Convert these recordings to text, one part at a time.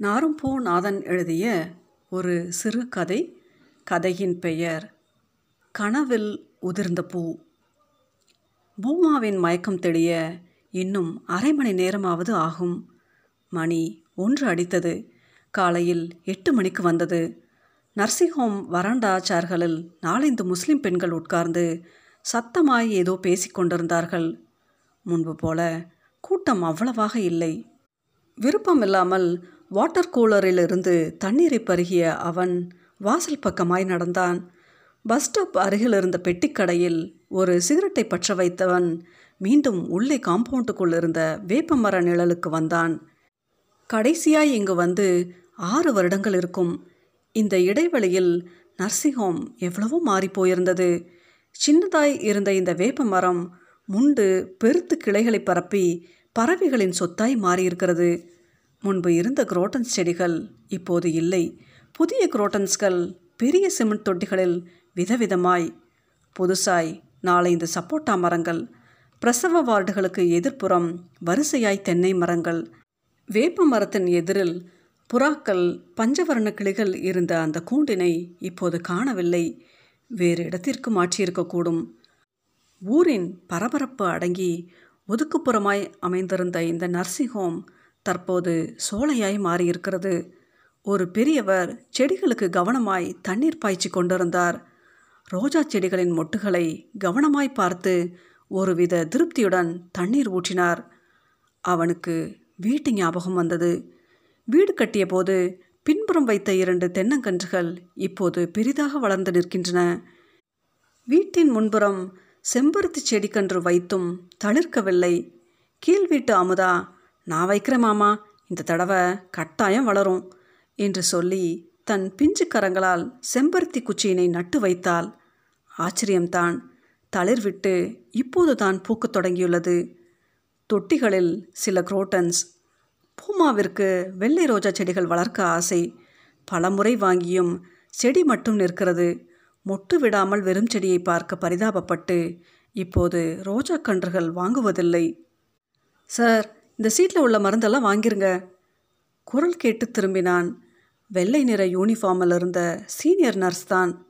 நாரும்பூ நாதன் எழுதிய ஒரு சிறுகதை கதையின் பெயர் கனவில் உதிர்ந்த பூ. பூமாவின் மயக்கம் தெளிய இன்னும் அரை மணி நேரமாவது ஆகும். மணி ஒன்று அடித்தது. காலையில் எட்டு மணிக்கு வந்தது. நர்சிங் ஹோம் வராண்டா சேர்களில் நாலந்து முஸ்லிம் பெண்கள் உட்கார்ந்து சத்தமாய் ஏதோ பேசிக்கொண்டிருந்தார்கள் முன்பு போல கூட்டம் அவ்வளவாக இல்லை. விருப்பமில்லாமல் வாட்டர் கூலரிலிருந்து தண்ணீரை பருகிய அவன் வாசல் பக்கமாய் நடந்தான். பஸ் ஸ்டாப் அருகில் இருந்த பெட்டிக்கடையில் ஒரு சிகரெட்டை பற்ற வைத்தவன் மீண்டும் உள்ளே காம்பவுண்டுக்குள் இருந்த வேப்பமர நிழலுக்கு வந்தான். கடைசியாய் இங்கு வந்து ஆறு வருடங்கள் இருக்கும். இந்த இடைவெளியில் நர்சிங் ஹோம் எவ்வளவோ மாறிப்போயிருந்தது சின்னதாய் இருந்த இந்த வேப்ப மரம் முண்டு பெருத்து கிளைகளை பரப்பி பறவைகளின் சொத்தாய் மாறியிருக்கிறது. முன்பு இருந்த குரோட்டன்ஸ் செடிகள் இப்போது இல்லை. புதிய குரோட்டன்ஸ்கள் பெரிய சிமெண்ட் தொட்டிகளில் விதவிதமாய். புதுசாய் நாலைந்து சப்போட்டா மரங்கள் பிரசவ வார்டுகளுக்கு எதிர்ப்புறம் வரிசையாய் தென்னை மரங்கள் வேப்ப மரத்தின் எதிரில் புறாக்கள் பஞ்சவர்ண கிளிகள் இருந்த அந்த கூண்டினை இப்போது காணவில்லை. வேறு இடத்திற்கு மாற்றியிருக்கக்கூடும். ஊரின் பரபரப்பு அடங்கி ஒதுக்குப்புறமாய் அமைந்திருந்த இந்த நர்சிங் ஹோம் தற்போது சோலையாய் மாறியிருக்கிறது. ஒரு பெரியவர் செடிகளுக்கு கவனமாய் தண்ணீர் பாய்ச்சி கொண்டிருந்தார். ரோஜா செடிகளின் மொட்டுகளை கவனமாய் பார்த்து ஒருவித திருப்தியுடன் தண்ணீர் ஊற்றினார். அவனுக்கு வீட்டு ஞாபகம் வந்தது. வீடு கட்டிய போது பின்புறம் வைத்த இரண்டு தென்னங்கன்றுகள் இப்போது பெரிதாக வளர்ந்து நிற்கின்றன. வீட்டின் முன்புறம் செம்பருத்தி செடிக்கன்று வைத்தும் தளிர்க்கவில்லை. கீழ் வீட்டு அமுதா நான் வைக்கிறேன் மாமா இந்த தடவை கட்டாயம் வளரும் என்று சொல்லி தன் பிஞ்சு கரங்களால் செம்பருத்தி குச்சியினை நட்டு வைத்தாள். ஆச்சரியம்தான். தளிர் விட்டு இப்போது தான் பூக்கத் தொடங்கியுள்ளது. தொட்டிகளில் சில குரோட்டன்ஸ் பூமாவிற்கு வெள்ளை ரோஜா செடிகள் வளர்க்க ஆசை. பலமுறை வாங்கியும் செடி மட்டும் நிற்கிறது. மொட்டு விடாமல் வெறும் செடியை பார்க்க பரிதாபப்பட்டு இப்போது ரோஜா கன்றுகள் வாங்குவதில்லை. சார் இந்த சீட்டில் உள்ள மருந்தெல்லாம் வாங்கிருங்க. குரல் கேட்டு திரும்பினான். வெள்ளை நிற யூனிஃபார்மில் இருந்த சீனியர் நர்ஸ் தான்.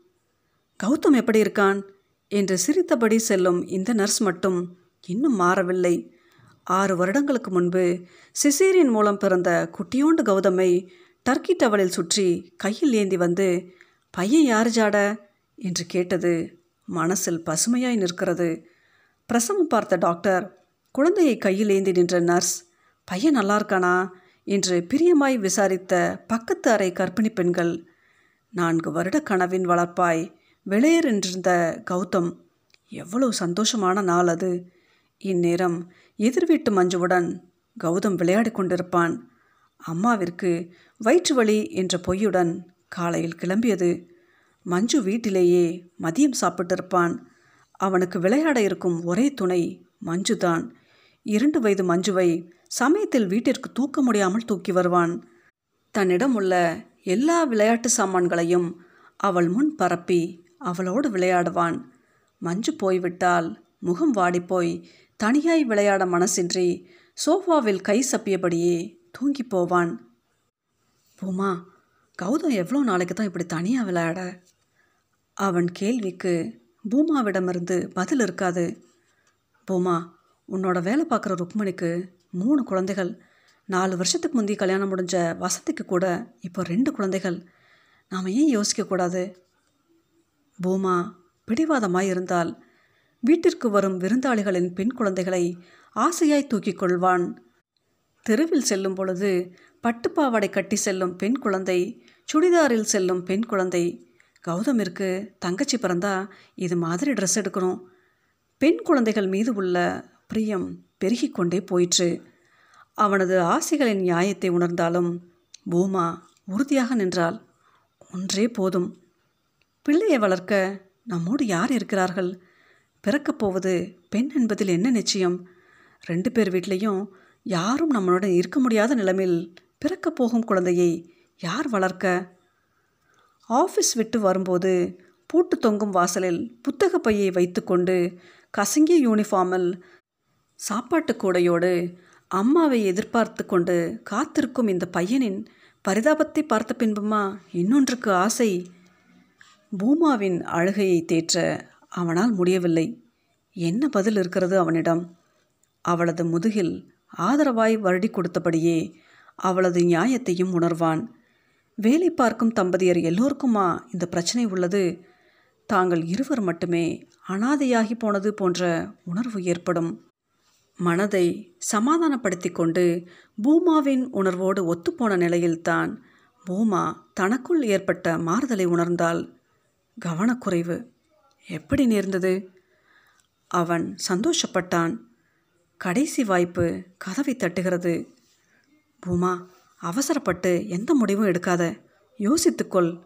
கௌதம் எப்படி இருக்கான்? என்று சிரித்தபடி செல்லும் இந்த நர்ஸ் மட்டும் இன்னும் மாறவில்லை. ஆறு வருடங்களுக்கு முன்பு சிசேரியன் மூலம் பிறந்த குட்டியோண்டு கௌதமை டர்க்கி டவலில் சுற்றி கையில் ஏந்தி வந்து பையன் யார் ஜாட? என்று கேட்டது மனசில் பசுமையாய் நிற்கிறது. பிரசவம் பார்த்த டாக்டர் குழந்தையை கையில் ஏந்தி நின்ற நர்ஸ் பையன் நல்லா இருக்கானா? என்று பிரியமாய் விசாரித்த பக்கத்து அறை கர்ப்பிணி பெண்கள் நான்கு வருட கனவின் வளர்ப்பாய் வெளியேர் என்றிருந்த கௌதம் எவ்வளவு சந்தோஷமான நாள் அது. இந்நேரம் எதிர் வீட்டு மஞ்சுவுடன் கௌதம் விளையாடி கொண்டிருப்பான். அம்மாவிற்கு வயிற்று வலி என்ற பொய்யுடன் காலையில் கிளம்பியது. மஞ்சு வீட்டிலேயே மதியம் சாப்பிட்டிருப்பான். அவனுக்கு விளையாட இருக்கும் ஒரே துணை மஞ்சுதான். இரண்டு வயது மஞ்சுவை. சமயத்தில் வீட்டிற்கு தூக்க முடியாமல் தூக்கி வருவான். தன்னிடம் உள்ள எல்லா விளையாட்டு சாமான்களையும் அவள் முன் பரப்பி அவளோடு விளையாடுவான். மஞ்சு போய்விட்டால் முகம் வாடிப்போய் தனியாய் விளையாட மனசின்றி சோஃபாவில் கை சப்பியபடியே தூங்கி போவான். பூமா கௌதம் எவ்வளோ நாளைக்கு தான் இப்படி தனியாக விளையாட அவன் கேள்விக்கு பூமாவிடமிருந்து பதில் இருக்காது. பூமா உன்னோட வேலை பார்க்குற ருக்மணிக்கு மூணு குழந்தைகள். நாலு வருஷத்துக்கு முந்தைய கல்யாணம் முடிஞ்ச வசதிக்கு கூட இப்போ ரெண்டு குழந்தைகள். நாம் ஏன் யோசிக்கக்கூடாது பூமா பிடிவாதமாய் இருந்தால் வீட்டிற்கு வரும் விருந்தாளிகளின் பெண் குழந்தைகளை ஆசையாய் தூக்கிக் கொள்வான். தெருவில் செல்லும் பொழுது பட்டுப்பாவாடை கட்டி செல்லும் பெண் குழந்தை சுடிதாரில் செல்லும் பெண் குழந்தை. கௌதமிற்கு தங்கச்சி பிறந்தா இது மாதிரி ட்ரெஸ் எடுக்கணும். பெண் குழந்தைகள் மீது உள்ள பிரியம் பெருகிக்கொண்டே போயிற்று. அவனது ஆசைகளின் நியாயத்தை உணர்ந்தாலும் பூமா உறுதியாக நின்றாள். ஒன்றே போதும். பிள்ளையை வளர்க்க நம்மோடு யார் இருக்கிறார்கள்? பிறக்கப் போவது பெண் என்பதில் என்ன நிச்சயம்? ரெண்டு பேர் வீட்லேயும் யாரும் நம்மளுடன் இருக்க முடியாத நிலைமையில் பிறக்கப் போகும் குழந்தையை யார் வளர்க்க? ஆஃபீஸ் விட்டு வரும்போது பூட்டு தொங்கும் வாசலில் புத்தக பையை வைத்துக்கொண்டு கசங்கிய யூனிஃபார்மில் சாப்பாட்டு கூடையோடு அம்மாவை எதிர்பார்த்து கொண்டு காத்திருக்கும் இந்த பையனின் பரிதாபத்தை பார்த்த பின்புமா இன்னொன்றுக்கு ஆசை. பூமாவின் அழுகையை தேற்ற அவனால் முடியவில்லை. என்ன பதில் இருக்கிறது அவனிடம்? அவளது முதுகில் ஆதரவாய் வருடி கொடுத்தபடியே அவளது நியாயத்தையும் உணர்வான். வேலை பார்க்கும் தம்பதியர் எல்லோருக்குமா இந்த பிரச்சனை உள்ளது? தாங்கள் இருவர் மட்டுமே அனாதையாகி போனது போன்ற உணர்வு ஏற்படும். மனதை சமாதானப்படுத்தி கொண்டு பூமாவின் உணர்வோடு ஒத்துப்போன நிலையில்தான் பூமா தனக்குள் ஏற்பட்ட மாறுதலை உணர்ந்தால் கவனக்குறைவு. எப்படி நேர்ந்தது? அவன் சந்தோஷப்பட்டான். கடைசி வாய்ப்பு கதவை தட்டுகிறது. பூமா அவசரப்பட்டு எந்த முடிவும் எடுக்காத. யோசித்துக்கொள்.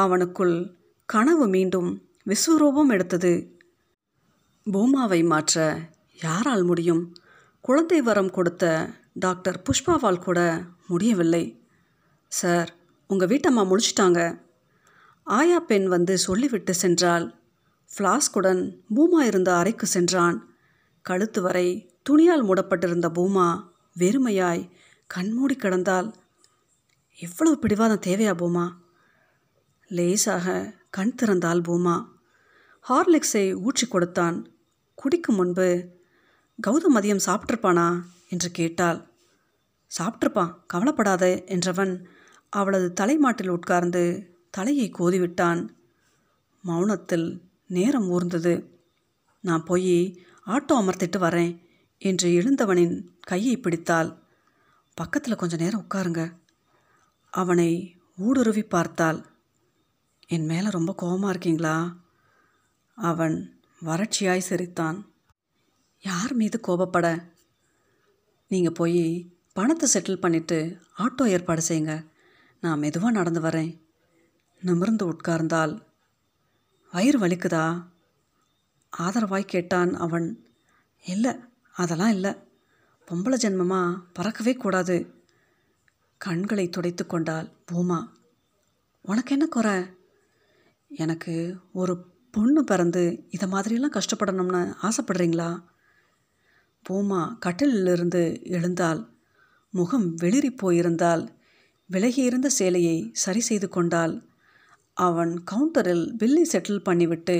அவனுக்குள் கனவு மீண்டும் விஸ்வரூபம் எடுத்தது. பூமாவை மாற்ற யாரால் முடியும்? குழந்தை வரம் கொடுத்த டாக்டர் புஷ்பாவால் கூட முடியவில்லை. சார் உங்கள் வீட்டம்மா முடிச்சிட்டாங்க ஆயா பெண் வந்து சொல்லிவிட்டு சென்றால் ஃப்ளாஸ்குடன் பூமா இருந்த அறைக்கு சென்றான். கழுத்து வரை துணியால் மூடப்பட்டிருந்த பூமா வெறுமையாய் கண்மூடி கிடந்தால் எவ்வளவு பிடிவாதம் தேவையா பூமா? லேசாக கண் திறந்தால் பூமா. ஹார்லிக்ஸை ஊற்றி கொடுத்தான். குடிக்கும் முன்பு கௌதம் மதியம் சாப்பிட்ருப்பானா என்று கேட்டாள். சாப்பிட்ருப்பான் கவலைப்படாத என்றவன் அவளது தலைமாட்டில் உட்கார்ந்து தலையை கோதிவிட்டான். மௌனத்தில் நேரம் ஊர்ந்தது. நான் போய் ஆட்டோ அமர்த்திட்டு வரேன் என்று எழுந்தவனின் கையை பிடித்தாள். பக்கத்தில் கொஞ்ச நேரம் உட்காருங்க. அவனை ஊடுருவி பார்த்தாள். என் மேலே ரொம்ப கோபமாக இருக்கீங்களா? அவன் வறட்சியாய் சிரித்தான். யார் மீது கோபப்பட? நீங்கள் போய் பணத்தை செட்டில் பண்ணிவிட்டு ஆட்டோ ஏற்பாடு செய்யுங்க. நான் மெதுவாக நடந்து வரேன். நிமிர்ந்து உட்கார்ந்தால் வயிறு வலிக்குதா? ஆதரவாய் கேட்டான் அவன். இல்லை அதெல்லாம் இல்லை. பொம்பளை ஜென்மமாக பறக்கவே கூடாது. கண்களை துடைத்து கொண்டாள் பூமா. உனக்கு என்ன குறை? எனக்கு ஒரு பொண்ணு பிறந்து இதை மாதிரியெல்லாம் கஷ்டப்படணும்னு ஆசைப்படுறீங்களா? பூமா கட்டிலிருந்து எழுந்தாள். முகம் வெளிரி போயிருந்தால் விலகியிருந்த சேலையை சரி செய்து கொண்டாள். அவன் கவுண்டரில் பில்லை செட்டில் பண்ணிவிட்டு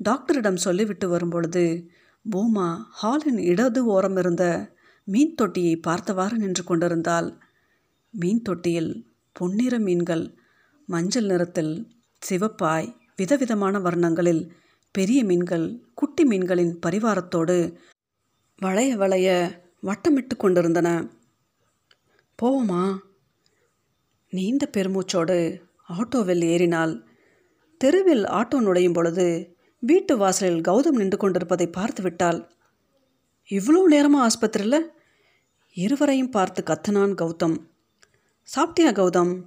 டாக்டரிடம் சொல்லிவிட்டு வரும்பொழுது பூமா ஹாலின் இடது ஓரம் இருந்த மீன் தொட்டியை பார்த்தவாறு நின்று கொண்டிருந்தாள். மீன் தொட்டியில் பொன்னிற மீன்கள் மஞ்சள் நிறத்தில் சிவப்பாய் விதவிதமான வர்ணங்களில் பெரிய மீன்கள் குட்டி மீன்களின் பரிவாரத்தோடு வளைய வளைய வட்டமிட்டு கொண்டிருந்தன. போவோமா? நீண்ட பெருமூச்சோடு ஆட்டோவில் ஏறினாள் தெருவில் ஆட்டோ நுழையும் பொழுது வீட்டு வாசலில் கௌதம் நின்று கொண்டிருப்பதை பார்த்து விட்டாள். இவ்வளோ நேரமாக ஆஸ்பத்திரியில்? இருவரையும் பார்த்து கத்தனான் கௌதம். சாப்பிட்டியா கௌதம்?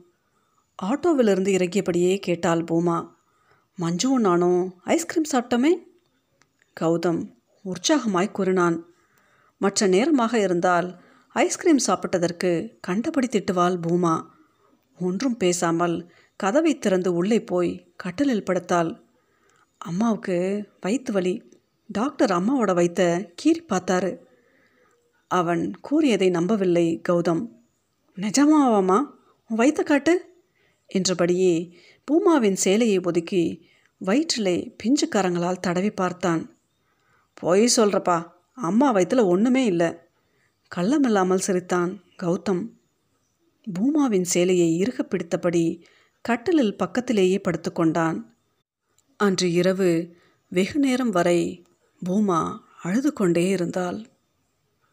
ஆட்டோவிலிருந்து இறங்கியபடியே கேட்டாள் பூமா. மஞ்சுவும் நானும் ஐஸ்கிரீம் சாப்பிட்டோமே? கௌதம் உற்சாகமாய் கூறினான். மற்ற நேரமாக இருந்தால் ஐஸ்கிரீம் சாப்பிட்டதற்கு கண்டபடி திட்டுவாள் பூமா. ஒன்றும் பேசாமல் கதவை திறந்து உள்ளே போய் கட்டலில் படுத்தாள். அம்மாவுக்கு வயிற்று வலி. டாக்டர் அம்மாவோட வைத்த கீறி பார்த்தாரு. அவன் கூறியதை நம்பவில்லை கௌதம். நிஜமாவாமா உன் வயிற்ற காட்டு? என்றபடியே பூமாவின் சேலையை ஒதுக்கி வயிற்றிலே பிஞ்சுக்காரங்களால் தடவி பார்த்தான். பொய் சொல்கிறப்பா அம்மா வயிற்றில் ஒன்றுமே இல்லை. கள்ளமில்லாமல் சிரித்தான் கௌதம். பூமாவின் சேலையை இறுக பிடித்தபடி கட்டிலில் பக்கத்திலேயே படுத்துக்கொண்டான் அன்று இரவு வெகு நேரம் வரை பூமா அழுது கொண்டே இருந்தாள்.